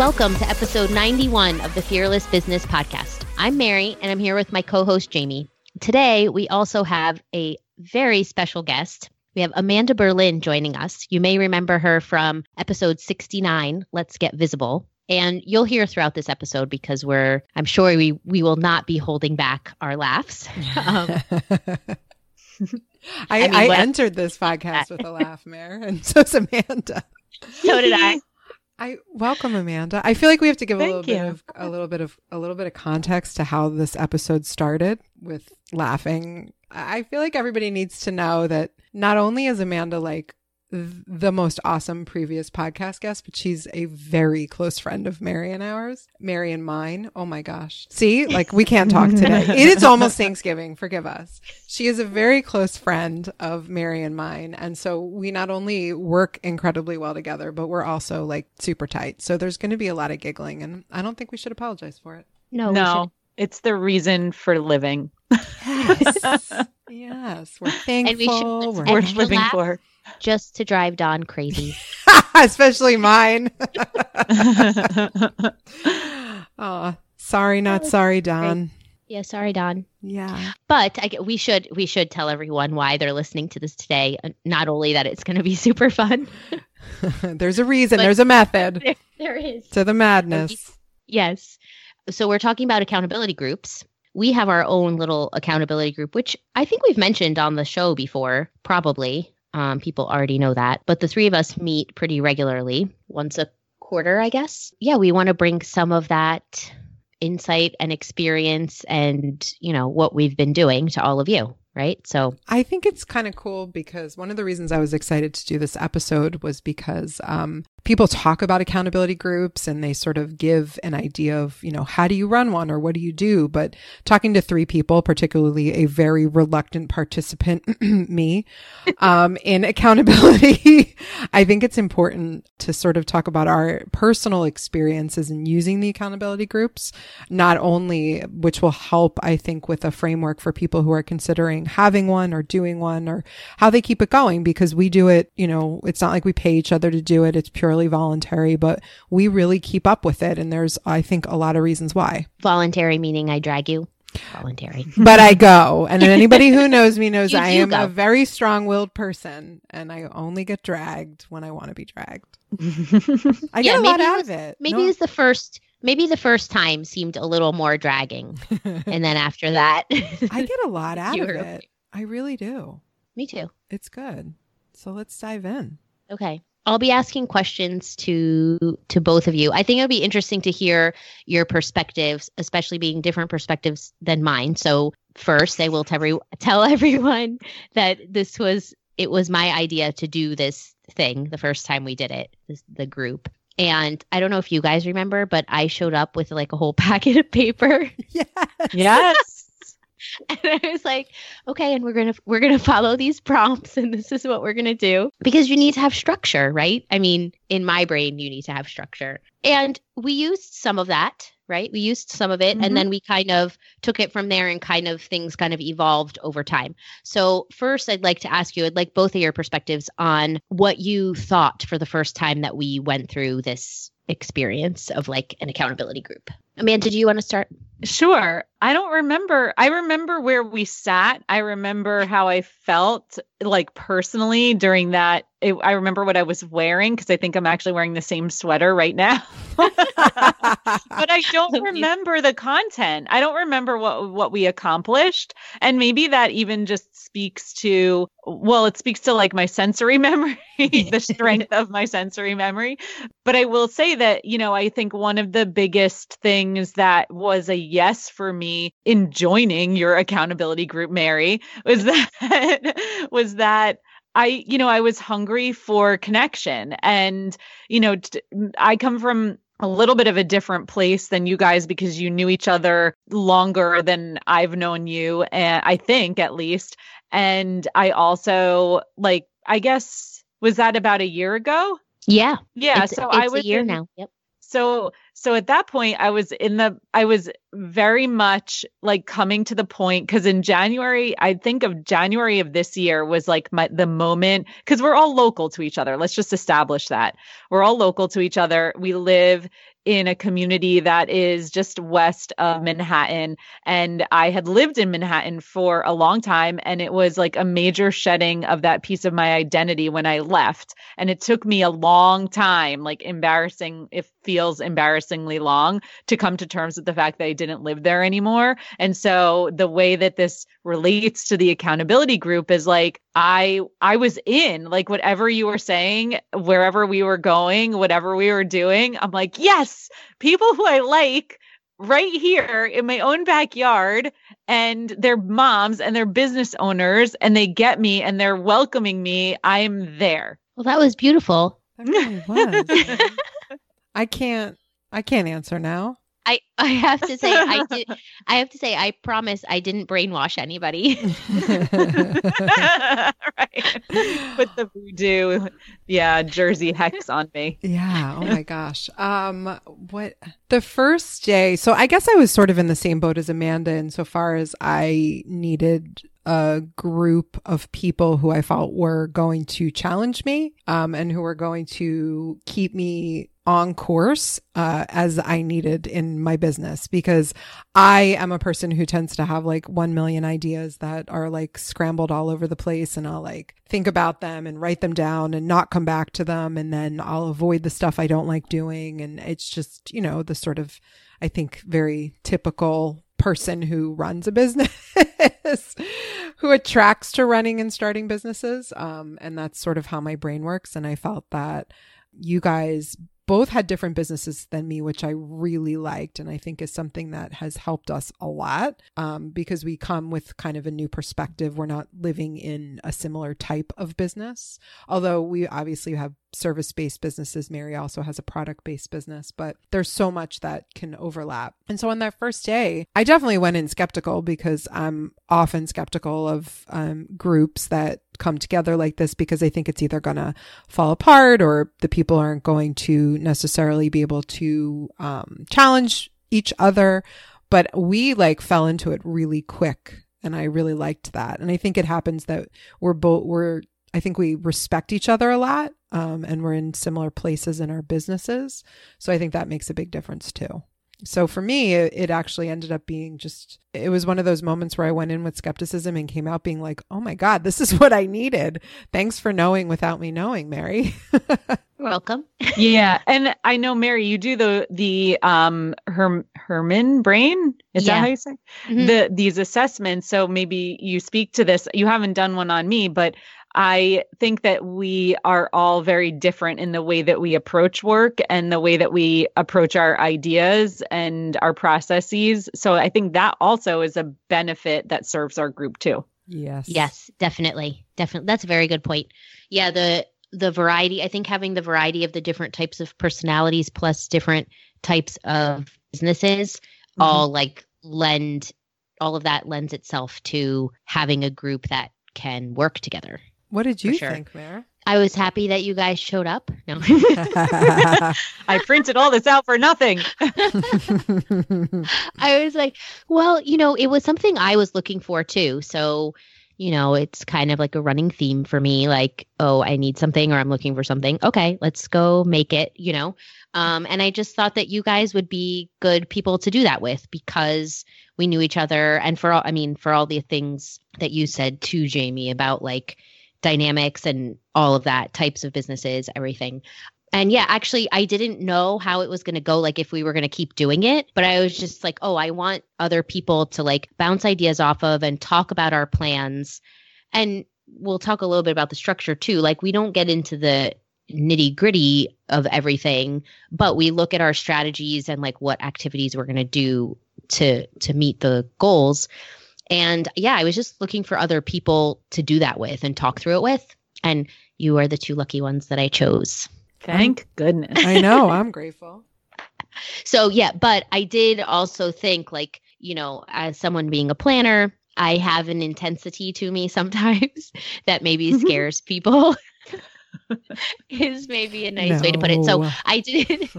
Welcome to episode 91 of the Fearless Business Podcast. I'm Mary and I'm here with my co host, Jamie. Today, we also have a very special guest. We have Amanda Berlin joining us. You may remember her from episode 69, Let's Get Visible. And you'll hear throughout this episode because we're, I'm sure we, we will not be holding back our laughs. Um, I, I, mean, I entered this podcast with a laugh, Mare, and so Samantha. So did I. I welcome Amanda. I feel like we have to give a little you. bit of a little bit of a little bit of context to how this episode started with laughing. I feel like everybody needs to know that not only is Amanda like the most awesome previous podcast guest, but she's a very close friend of Mary and ours, Mary and mine. Oh my gosh. See, like we can't talk today. it is almost Thanksgiving. Forgive us. She is a very close friend of Mary and mine. And so we not only work incredibly well together, but we're also like super tight. So there's going to be a lot of giggling and I don't think we should apologize for it. No, no, it's the reason for living. Yes. yes. We're thankful. We should, we're worth living laugh. for just to drive Don crazy. Especially mine. oh, sorry, not sorry, Don. Yeah, sorry, Don. Yeah, but I, we should we should tell everyone why they're listening to this today. Uh, not only that it's going to be super fun. there's a reason. there's a method. There, there is to the madness. Yes. So we're talking about accountability groups. We have our own little accountability group, which I think we've mentioned on the show before, probably. Um, people already know that. But the three of us meet pretty regularly, once a quarter, I guess. Yeah, we want to bring some of that insight and experience and, you know, what we've been doing to all of you right? So I think it's kind of cool because one of the reasons I was excited to do this episode was because um, people talk about accountability groups and they sort of give an idea of, you know, how do you run one or what do you do? But talking to three people, particularly a very reluctant participant, me, um, in accountability, I think it's important to sort of talk about our personal experiences in using the accountability groups, not only, which will help, I think, with a framework for people who are considering having one or doing one or how they keep it going because we do it, you know, it's not like we pay each other to do it. It's purely voluntary, but we really keep up with it. And there's, I think, a lot of reasons why. Voluntary meaning I drag you. Voluntary. but I go. And anybody who knows me knows I am go. a very strong willed person and I only get dragged when I want to be dragged. I yeah, get a lot out was, of it. Maybe no. it's the first maybe the first time seemed a little more dragging. and then after that I get a lot out of it. I really do. Me too. It's good. So let's dive in. Okay. I'll be asking questions to to both of you. I think it'll be interesting to hear your perspectives, especially being different perspectives than mine. So first, I will tell, tell everyone that this was it was my idea to do this thing the first time we did it, this, the group. And I don't know if you guys remember, but I showed up with like a whole packet of paper. Yes. yes. and I was like, okay, and we're gonna we're gonna follow these prompts, and this is what we're gonna do because you need to have structure, right? I mean, in my brain, you need to have structure, and we used some of that, right? We used some of it Mhm. and then we kind of took it from there and kind of things kind of evolved over time. So, first, I'd like to ask you, I'd like both of your perspectives on what you thought for the first time that we went through this experience of like an accountability group. Amanda, do you want to start? Sure. I don't remember. I remember where we sat. I remember how I felt like personally during that. It, I remember what I was wearing because I think I'm actually wearing the same sweater right now. but I don't remember the content. I don't remember what what we accomplished. And maybe that even just speaks to well, it speaks to like my sensory memory, the strength of my sensory memory. But I will say that, you know, I think one of the biggest things that was a yes for me in joining your accountability group, Mary, was that was that I, you know, I was hungry for connection. And, you know, t- I come from a little bit of a different place than you guys because you knew each other longer than I've known you, and I think at least. And I also like, I guess, was that about a year ago? Yeah. Yeah. it's, so it's I was a year in- now. Yep. so so at that point i was in the i was very much like coming to the point because in january i think of january of this year was like my the moment because we're all local to each other. Let's just establish that. We're all local to each other. We live in a community that is just west of Manhattan. And I had lived in Manhattan for a long time. And it was like a major shedding of that piece of my identity when I left. And it took me a long time, like embarrassing, it feels embarrassingly long to come to terms with the fact that I didn't live there anymore. And so the way that this relates to the accountability group is like, I I was in like whatever you were saying, wherever we were going, whatever we were doing. I'm like, yes, people who I like right here in my own backyard and they're moms and they're business owners and they get me and they're welcoming me. I'm there. Well, that was beautiful. That really was. I can't. I can't answer now. I, I have to say I did I have to say I promise I didn't brainwash anybody. right. Put the voodoo, yeah, Jersey hex on me. Yeah. Oh my gosh. Um, what the first day? So I guess I was sort of in the same boat as Amanda insofar as I needed a group of people who I felt were going to challenge me, um, and who were going to keep me on course uh, as I needed in my business because I am a person who tends to have like 1 million ideas that are like scrambled all over the place and I'll like think about them and write them down and not come back to them and then I'll avoid the stuff I don't like doing. And it's just, you know, the sort of I think very typical person who runs a business who attracts to running and starting businesses. Um and that's sort of how my brain works. And I felt that you guys both had different businesses than me, which I really liked. And I think is something that has helped us a lot um, because we come with kind of a new perspective. We're not living in a similar type of business, although we obviously have service based businesses. Mary also has a product based business, but there's so much that can overlap. And so on that first day, I definitely went in skeptical because I'm often skeptical of um, groups that come together like this because I think it's either going to fall apart or the people aren't going to necessarily be able to um, challenge each other. But we like fell into it really quick. And I really liked that. And I think it happens that we're both, we're, I think we respect each other a lot um, and we're in similar places in our businesses. So I think that makes a big difference too. So for me, it, it actually ended up being just, it was one of those moments where I went in with skepticism and came out being like, oh my God, this is what I needed. Thanks for knowing without me knowing, Mary. Welcome. Yeah, and I know Mary, you do the the um Herm Herrmann brain. Is Yeah. that how you say Mhm. the these assessments? So maybe you speak to this. You haven't done one on me, but I think that we are all very different in the way that we approach work and the way that we approach our ideas and our processes. So I think that also is a benefit that serves our group too. yes. Yes, definitely. Definitely. That's a very good point. Yeah, the the variety, I think having the variety of the different types of personalities plus different types of businesses Mm-hmm. all like lend all of that lends itself to having a group that can work together. What did you sure. think, Mare? I was happy that you guys showed up. No. I printed all this out for nothing. I was like, well, you know, it was something I was looking for too. So, you know, it's kind of like a running theme for me like, oh, I need something or I'm looking for something. Okay, let's go make it, you know. Um, and I just thought that you guys would be good people to do that with because we knew each other. And for all, I mean, for all the things that you said to Jamie about like dynamics and all of that types of businesses, everything. And yeah, actually, I didn't know how it was going to go, like if we were going to keep doing it. But I was just like, oh, I want other people to like bounce ideas off of and talk about our plans. And we'll talk a little bit about the structure too. Like, we don't get into the nitty gritty of everything, but we look at our strategies and like what activities we're going to do to to meet the goals. And yeah, I was just looking for other people to do that with and talk through it with. And you are the two lucky ones that I chose. Thank goodness. I know. I'm grateful. So yeah, but I did also think like, you know, as someone being a planner, I have an intensity to me sometimes that maybe scares people. Is maybe a nice no. way to put it. So I didn't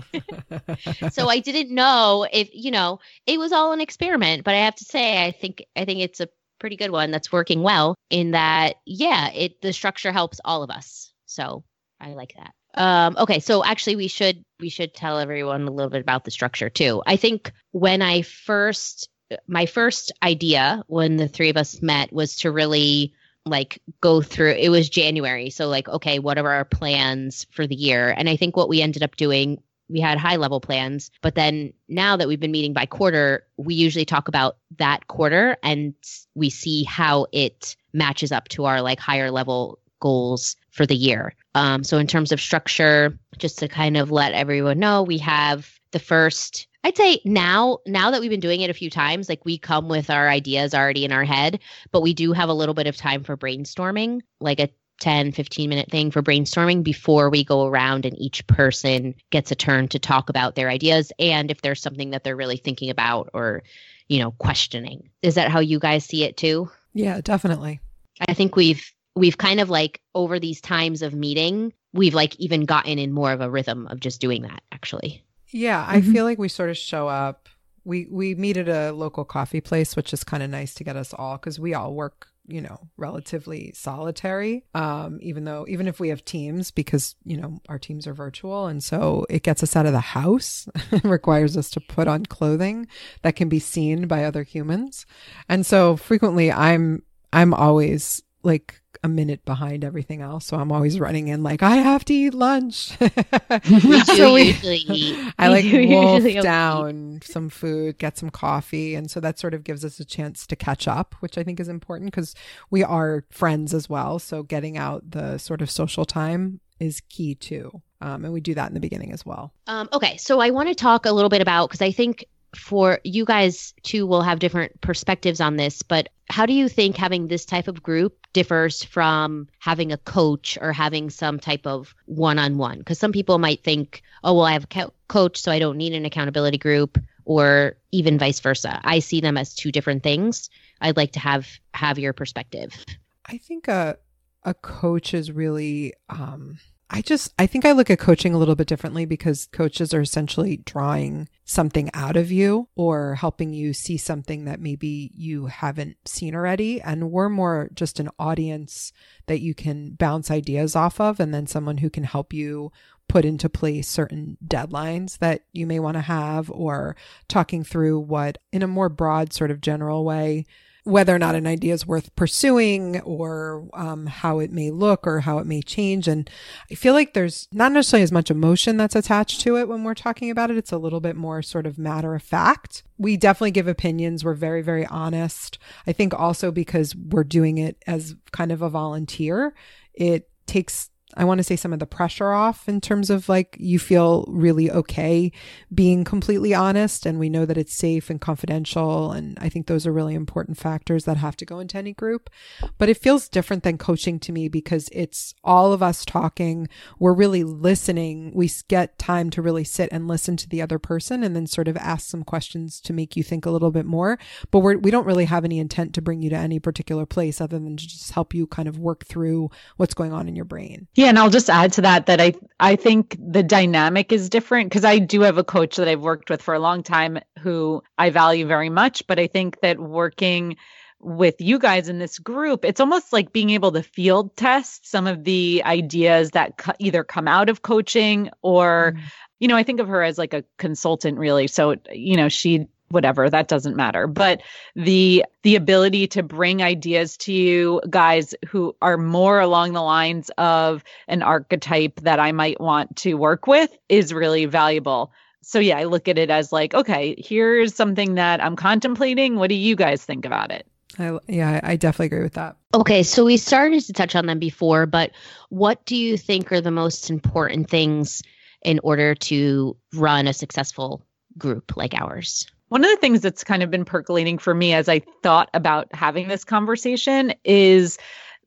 so I didn't know if, you know, it was all an experiment, but I have to say I think I think it's a pretty good one that's working well in that yeah, it the structure helps all of us. So I like that. Um, okay, so actually we should we should tell everyone a little bit about the structure too. I think when I first my first idea when the three of us met was to really like go through it was January. So like, okay, what are our plans for the year? And I think what we ended up doing, we had high level plans, but then now that we've been meeting by quarter, we usually talk about that quarter and we see how it matches up to our like higher level goals for the year. Um, so in terms of structure, just to kind of let everyone know, we have the first I'd say now, now that we've been doing it a few times, like we come with our ideas already in our head, but we do have a little bit of time for brainstorming, like a 10, 15 minute thing for brainstorming before we go around and each person gets a turn to talk about their ideas and if there's something that they're really thinking about or, you know, questioning. Is that how you guys see it too? Yeah, definitely. I think we've we've kind of like over these times of meeting, we've like even gotten in more of a rhythm of just doing that actually. Yeah, I mm-hmm. feel like we sort of show up. We we meet at a local coffee place, which is kind of nice to get us all because we all work, you know, relatively solitary. Um, even though even if we have teams, because you know our teams are virtual, and so it gets us out of the house, requires us to put on clothing that can be seen by other humans, and so frequently I'm I'm always like a minute behind everything else. So I'm always running in like, I have to eat lunch. so we, eat. I like wolf down eat. some food, get some coffee. And so that sort of gives us a chance to catch up, which I think is important because we are friends as well. So getting out the sort of social time is key too. Um, and we do that in the beginning as well. Um, okay. So I want to talk a little bit about, because I think for you guys too will have different perspectives on this, but how do you think having this type of group differs from having a coach or having some type of one-on-one? Because some people might think, oh, well, I have a coach, so I don't need an accountability group, or even vice versa. I see them as two different things. I'd like to have have your perspective. I think a a coach is really um I just, I think I look at coaching a little bit differently because coaches are essentially drawing something out of you or helping you see something that maybe you haven't seen already. And we're more just an audience that you can bounce ideas off of and then someone who can help you put into place certain deadlines that you may want to have or talking through what in a more broad sort of general way whether or not an idea is worth pursuing or um, how it may look or how it may change. And I feel like there's not necessarily as much emotion that's attached to it when we're talking about it. It's a little bit more sort of matter of fact. We definitely give opinions. We're very, very honest. I think also because we're doing it as kind of a volunteer, it takes I want to say some of the pressure off in terms of like you feel really okay being completely honest and we know that it's safe and confidential and I think those are really important factors that have to go into any group. But it feels different than coaching to me because it's all of us talking we're really listening we get time to really sit and listen to the other person and then sort of ask some questions to make you think a little bit more. But we're, we don't really have any intent to bring you to any particular place other than to just help you kind of work through what's going on in your brain and I'll just add to that that I I think the dynamic is different because I do have a coach that I've worked with for a long time who I value very much, but I think that working with you guys in this group, it's almost like being able to field test some of the ideas that co- either come out of coaching or, mm. you know, I think of her as like a consultant, really. So, you know, she whatever that doesn't matter but the the ability to bring ideas to you guys who are more along the lines of an archetype that I might want to work with is really valuable so yeah I look at it as like okay here's something that I'm contemplating what do you guys think about it I, yeah, I definitely agree with that. Okay, so we started to touch on them before, but what do you think are the most important things in order to run a successful group like ours? One of the things that's kind of been percolating for me as I thought about having this conversation is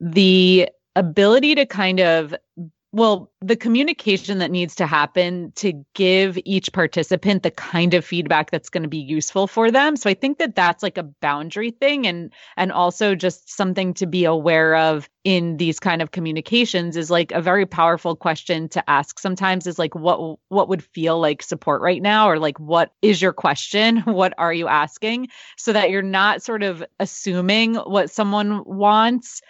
the ability to kind of well, the communication that needs to happen to give each participant the kind of feedback that's going to be useful for them. So I think that that's like a boundary thing and and also just something to be aware of in these kind of communications is like a very powerful question to ask sometimes is like what what would feel like support right now or like what is your question? What are you asking? So that you're not sort of assuming what someone wants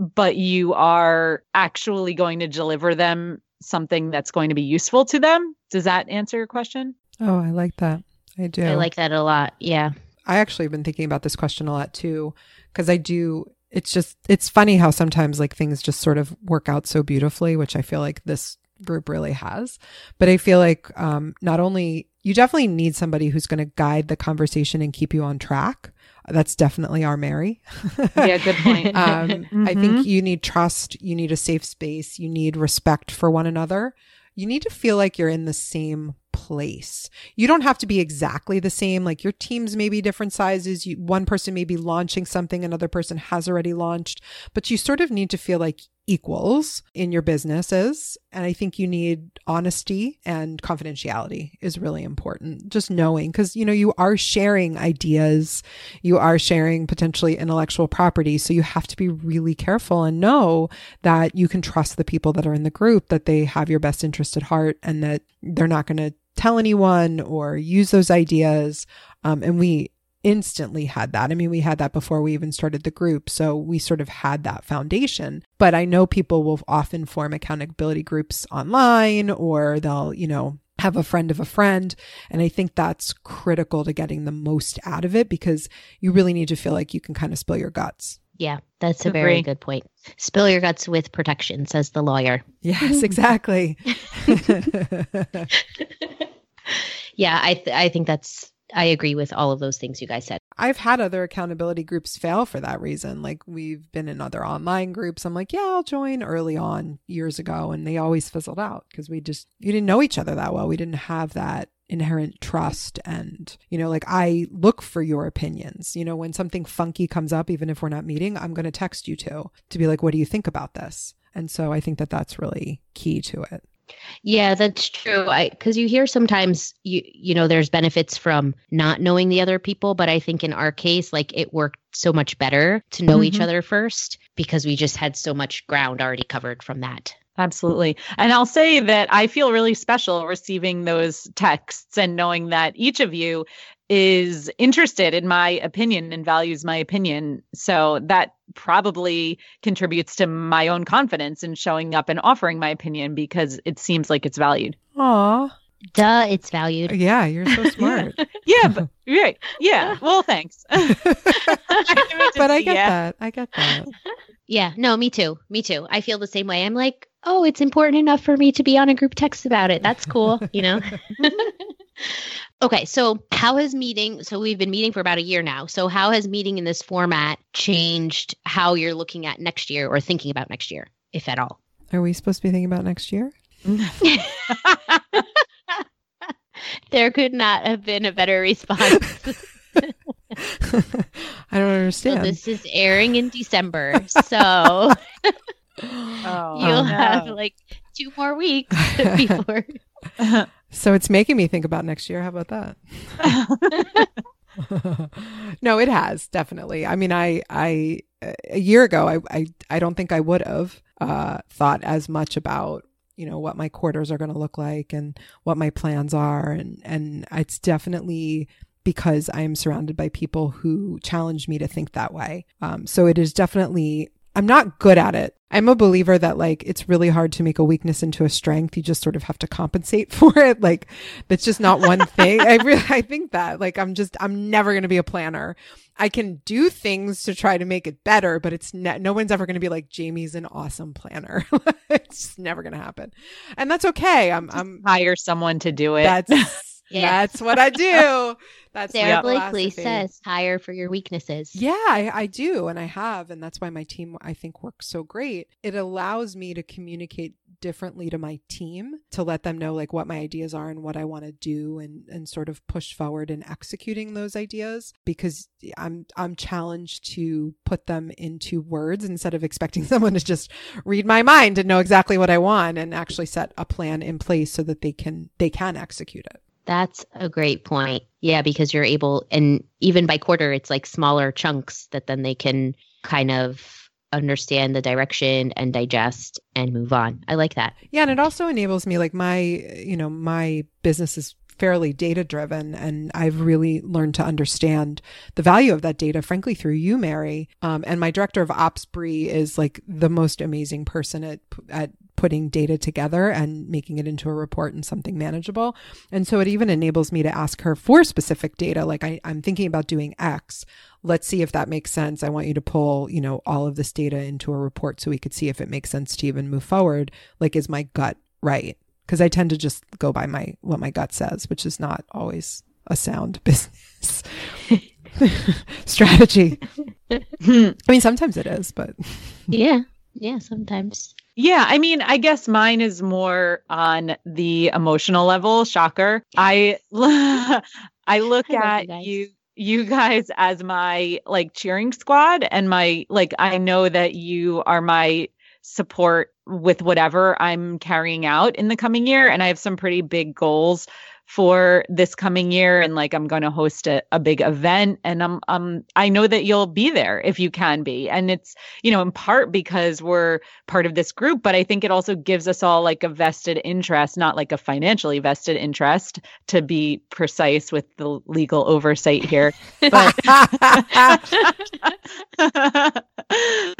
but you are actually going to deliver them something that's going to be useful to them. Does that answer your question? Oh, I like that. I do. I like that a lot. Yeah. I actually have been thinking about this question a lot too, because I do. It's just, it's funny how sometimes like things just sort of work out so beautifully, which I feel like this group really has. But I feel like um, not only you definitely need somebody who's going to guide the conversation and keep you on track. That's definitely our Mary. yeah, good point. um, mm-hmm. I think you need trust. You need a safe space. You need respect for one another. You need to feel like you're in the same place. You don't have to be exactly the same. Like your teams may be different sizes. You, one person may be launching something, another person has already launched, but you sort of need to feel like equals in your businesses. And I think you need honesty and confidentiality is really important. Just knowing, because, you know, you are sharing ideas, you are sharing potentially intellectual property. So you have to be really careful and know that you can trust the people that are in the group, that they have your best interest at heart and that they're not going to tell anyone or use those ideas. Um, and we instantly had that. I mean, we had that before we even started the group. So we sort of had that foundation. But I know people will often form accountability groups online or they'll, you know, have a friend of a friend. And I think that's critical to getting the most out of it because you really need to feel like you can kind of spill your guts. Yeah, that's a very good point. Spill your guts with protection, says the lawyer. Yes, exactly. yeah, I th- I think that's I agree with all of those things you guys said. I've had other accountability groups fail for that reason. Like we've been in other online groups. I'm like, yeah, I'll join early on years ago. And they always fizzled out because we just, you didn't know each other that well. We didn't have that inherent trust. And, you know, like I look for your opinions. You know, when something funky comes up, even if we're not meeting, I'm going to text you to, to be like, what do you think about this? And so I think that that's really key to it. Yeah, that's true. I because you hear sometimes you you know there's benefits from not knowing the other people, but I think in our case like it worked so much better to know mm-hmm. each other first because we just had so much ground already covered from that. Absolutely. And I'll say that I feel really special receiving those texts and knowing that each of you is interested in my opinion and values my opinion. So that probably contributes to my own confidence in showing up and offering my opinion because it seems like it's valued. Aw. Duh, it's valued. Yeah, you're so smart. yeah, but right. Yeah. Well, thanks. but I get yeah. that. I get that. Yeah, no, me too. Me too. I feel the same way. I'm like, oh, it's important enough for me to be on a group text about it. That's cool, you know? Okay, so how has meeting? So we've been meeting for about a year now. So how has meeting in this format changed how you're looking at next year or thinking about next year, if at all? Are we supposed to be thinking about next year? There could not have been a better response. I don't understand. So this is airing in December. So oh, you'll no. have like two more weeks before. So it's making me think about next year. How about that? no, it has definitely. I mean, I, I, a year ago, I, I, I don't think I would have. uh, thought as much about you know what my quarters are going to look like and what my plans are and and it's definitely because I am surrounded by people who challenge me to think that way. Um, so it is definitely I'm not good at it. I'm a believer that like it's really hard to make a weakness into a strength. You just sort of have to compensate for it. Like that's just not one thing. I really I think that like I'm just I'm never going to be a planner. I can do things to try to make it better, but it's ne- no one's ever going to be like Jamie's an awesome planner. it's just never going to happen. And that's okay. I'm I'm hire someone to do it. That's yeah. That's what I do. That's Sara Blakely says hire for your weaknesses. Yeah, I, I, do. And I have. And that's why my team, I think, works so great. It allows me to communicate differently to my team to let them know like what my ideas are and what I want to do and, and sort of push forward in executing those ideas because I'm I'm challenged to put them into words instead of expecting someone to just read my mind and know exactly what I want and actually set a plan in place so that they can they can execute it. That's a great point. Yeah, because you're able, and even by quarter, it's like smaller chunks that then they can kind of understand the direction and digest and move on. I like that. Yeah, and it also enables me, like my, you know, my business is fairly data driven and I've really learned to understand the value of that data, frankly, through you, Mary. Um, and my director of ops, Bree, is like the most amazing person at, at putting data together and making it into a report and something manageable. And so it even enables me to ask her for specific data. Like I, I'm thinking about doing X. Let's see if that makes sense. I want you to pull, you know, all of this data into a report so we could see if it makes sense to even move forward. Like, is my gut right? Because I tend to just go by my what my gut says, which is not always a sound business strategy. I mean, sometimes it is, but yeah, yeah, sometimes. Yeah, I mean, I guess mine is more on the emotional level. Shocker. I I look I at you, you you guys as my like cheering squad and my like I know that you are my support with whatever I'm carrying out in the coming year. And I have some pretty big goals for this coming year and like I'm going to host a, a big event and I'm um I know that you'll be there if you can be. And it's you know in part because we're part of this group but I think it also gives us all like a vested interest not like a financially vested interest to be precise with the legal oversight here. But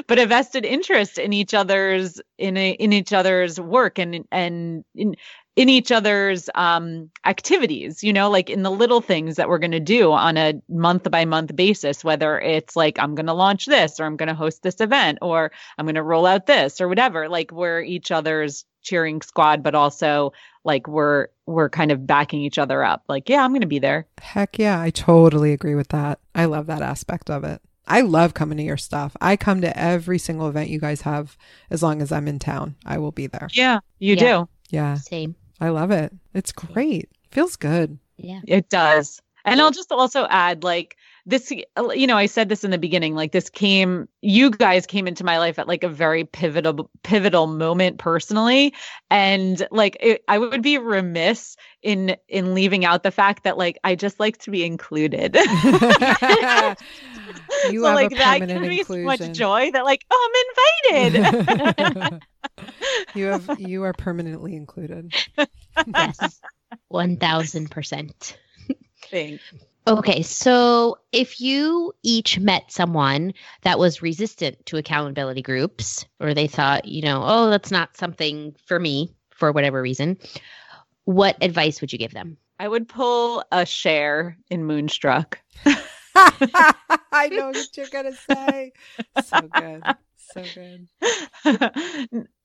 but a vested interest in each other's in a, in each other's work and and in in each other's um, activities, you know, like in the little things that we're going to do on a month by month basis, whether it's like, I'm going to launch this or I'm going to host this event or I'm going to roll out this or whatever. Like we're each other's cheering squad, but also like we're, we're kind of backing each other up. Like, yeah, I'm going to be there. Heck yeah. I totally agree with that. I love that aspect of it. I love coming to your stuff. I come to every single event you guys have as long as I'm in town. I will be there. Yeah, you yeah. do. Yeah. Same. I love it. It's great. Feels good. Yeah. It does. And I'll just also add like this uh, you know, I said this in the beginning like this came you guys came into my life at like a very pivotal pivotal moment personally and like it, I would be remiss in in leaving out the fact that like I just like to be included. you so, like that gives me so much joy that like oh, I'm invited. you have you are permanently included. yes. 1000%. Thanks. Okay, so if you each met someone that was resistant to accountability groups, or they thought, you know, oh, that's not something for me for whatever reason, what advice would you give them? I would pull a Cher in Moonstruck. I know what you're going to say. So good. So good.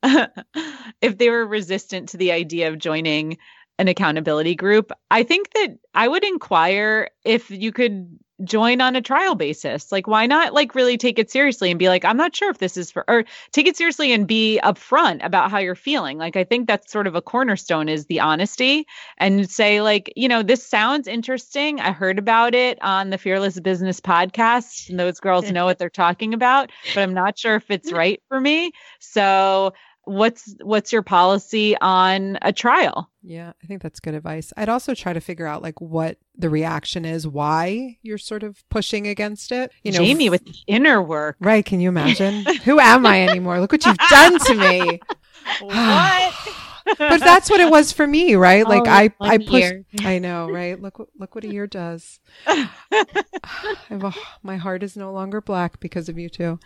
if they were resistant to the idea of joining an accountability group, I think that I would inquire if you could join on a trial basis. Like, why not like really take it seriously and be like, I'm not sure if this is for, or take it seriously and be upfront about how you're feeling. Like, I think that's sort of a cornerstone is the honesty and say, like, you know, this sounds interesting. I heard about it on the Fearless Business podcast, and those girls know what they're talking about, but I'm not sure if it's right for me. So, what's what's your policy on a trial? Yeah, I think that's good advice. I'd also try to figure out like what the reaction is, why you're sort of pushing against it. You know, Jamie with the inner work. right? Can you imagine? Who am I anymore? Look what you've done to me. What? but that's what it was for me, right? Like Oh, I, I pushed. year. I know, right? Look, what look what a year does. A, my heart is no longer black because of you two.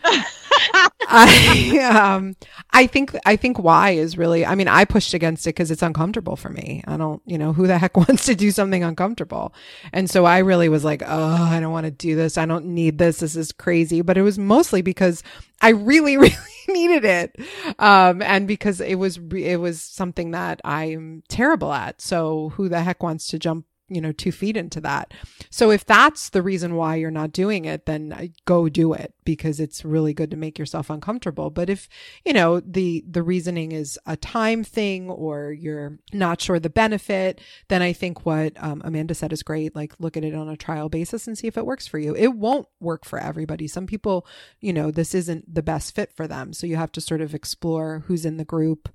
I, um, I think, I think why is really, I mean, I pushed against it because it's uncomfortable for me. I don't, you know, who the heck wants to do something uncomfortable? And so I really was like, oh, I don't want to do this. I don't need this. This is crazy. But it was mostly because I really, really needed it. Um, and because it was, it was something that I'm terrible at. So who the heck wants to jump, you know, two feet into that? So if that's the reason why you're not doing it, then uh, go do it because it's really good to make yourself uncomfortable. But if, you know, the, the reasoning is a time thing or you're not sure the benefit, then I think what um, Amanda said is great. Like look at it on a trial basis and see if it works for you. It won't work for everybody. Some people, you know, this isn't the best fit for them. So you have to sort of explore who's in the group,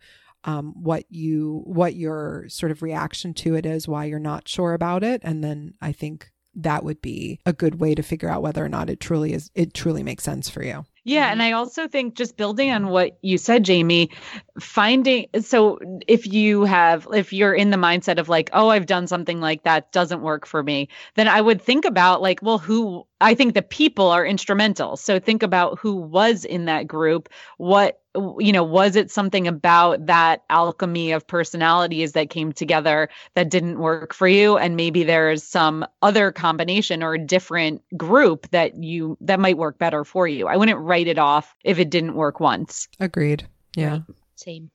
um, what you, what your sort of reaction to it is, why you're not sure about it. And then I think that would be a good way to figure out whether or not it truly is, it truly makes sense for you. Yeah, mm-hmm. and I also think just building on what you said, Jamie, finding so if you have if you're in the mindset of like, oh, I've done something like that doesn't work for me, then I would think about like, well, who I think the people are instrumental. So think about who was in that group, what you know, was it something about that alchemy of personalities that came together that didn't work for you and maybe there's some other combination or a different group that you that might work better for you. I wouldn't write it off if it didn't work once. Agreed. Yeah. Same.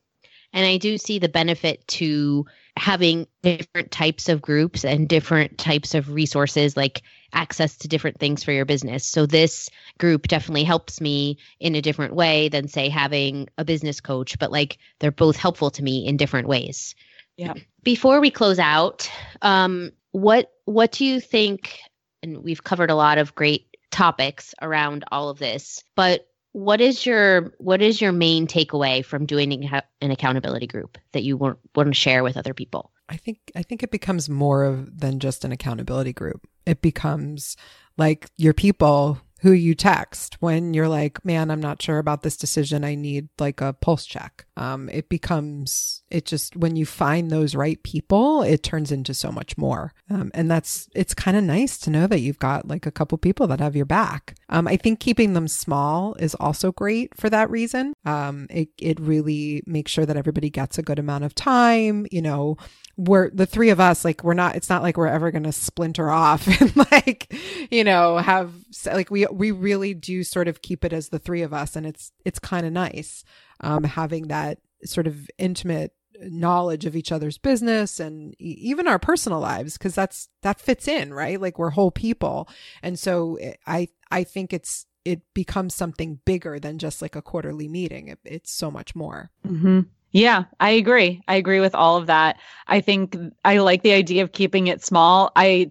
And I do see the benefit to having different types of groups and different types of resources, like access to different things for your business. So this group definitely helps me in a different way than, say, having a business coach, but like they're both helpful to me in different ways. Yeah. Before we close out, um, what what do you think? And we've covered a lot of great topics around all of this, but what is your what is your main takeaway from doing an accountability group that you want, want to share with other people I think I think it becomes more of than just an accountability group. It becomes like your people who you text when you're like, man, I'm not sure about this decision. I need like a pulse check. Um, it becomes, it just, when you find those right people, it turns into so much more. Um, and that's, it's kind of nice to know that you've got like a couple people that have your back. Um, I think keeping them small is also great for that reason. Um, it, it really makes sure that everybody gets a good amount of time, you know, we're the three of us like we're not it's not like we're ever going to splinter off and like you know have like we we really do sort of keep it as the three of us and it's it's kind of nice um having that sort of intimate knowledge of each other's business and e- even our personal lives because that's that fits in right? Like we're whole people. And so eh, i i think it's it becomes something bigger than just like a quarterly meeting. It, it's so much more. Mm-hmm. Yeah, I agree. I agree with all of that. I think I like the idea of keeping it small. I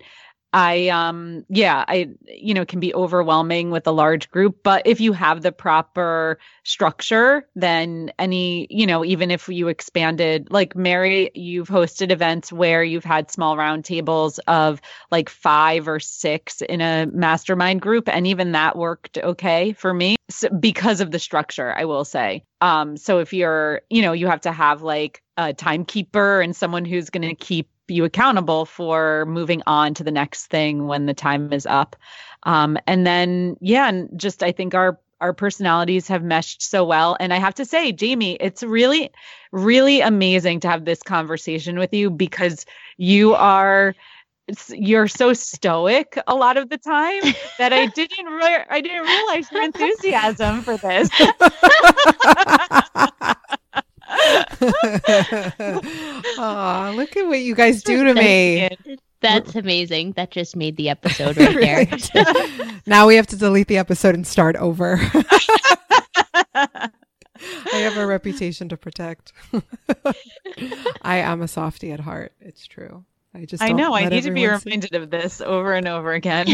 I um yeah, I you know, can be overwhelming with a large group, but if you have the proper structure, then any, you know, even if you expanded like Mary, you've hosted events where you've had small round tables of like 5 or 6 in a mastermind group and even that worked okay for me so, because of the structure, I will say. Um so if you're, you know, you have to have like a timekeeper and someone who's going to keep you accountable for moving on to the next thing when the time is up. Um, and then, yeah, and just I think our our personalities have meshed so well. And I have to say, Jamie, it's really, really amazing to have this conversation with you because you are you're so stoic a lot of the time that I didn't re- I didn't realize your enthusiasm for this. Aw, look at what you guys do to me. that's amazing that just made the episode right there now we have to delete the episode and start over. I have a reputation to protect. I am a softie at heart. It's true. I just I don't know. I need to be everyone see- reminded of this over and over again.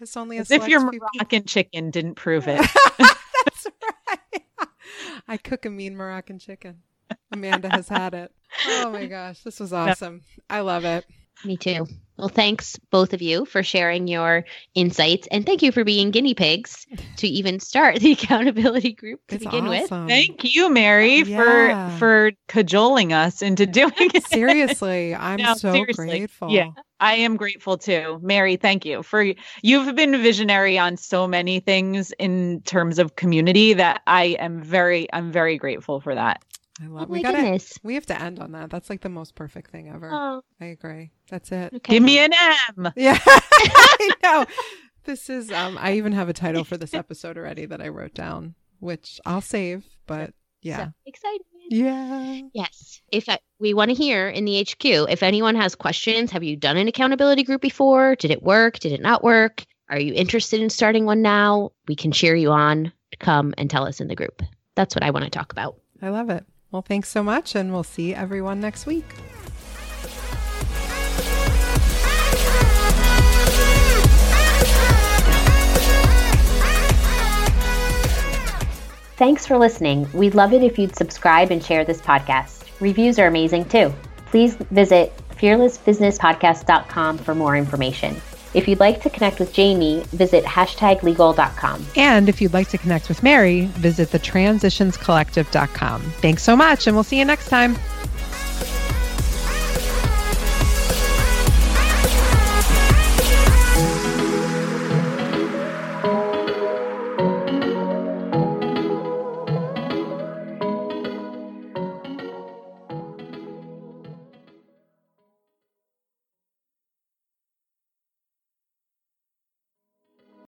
it's only a As if your select few Moroccan chicken didn't prove it. That's right. I cook a mean Moroccan chicken. Amanda has had it. Oh my gosh, this was awesome. I love it. Me too. Well, thanks both of you for sharing your insights and thank you for being guinea pigs to even start the accountability group to It's begin with. Thank you, Mary, Yeah. for for cajoling us into doing it. Seriously, I'm No, so seriously. grateful. Yeah. I am grateful too. Mary, thank you for you've been visionary on so many things in terms of community that I am very I'm very grateful for that. I Oh love. my we gotta. goodness. We have to end on that. That's like the most perfect thing ever. Oh, I agree. That's it. okay. Give me an M. Yeah, I know. This is. Um. I even have a title for this episode already that I wrote down, which I'll save. But yeah, So excited. yeah. Yes. If I, we want to hear in the HQ, if anyone has questions, have you done an accountability group before? Did it work? Did it not work? Are you interested in starting one now? We can cheer you on come and tell us in the group. That's what I want to talk about. I love it. Well, thanks so much, and we'll see everyone next week. Thanks for listening. We'd love it if you'd subscribe and share this podcast. Reviews are amazing too. Please visit fearlessbusinesspodcast.com for more information. If you'd like to connect with Jamie, visit hashtaglegal.com. And if you'd like to connect with Mary, visit thetransitionscollective.com. Thanks so much, and we'll see you next time.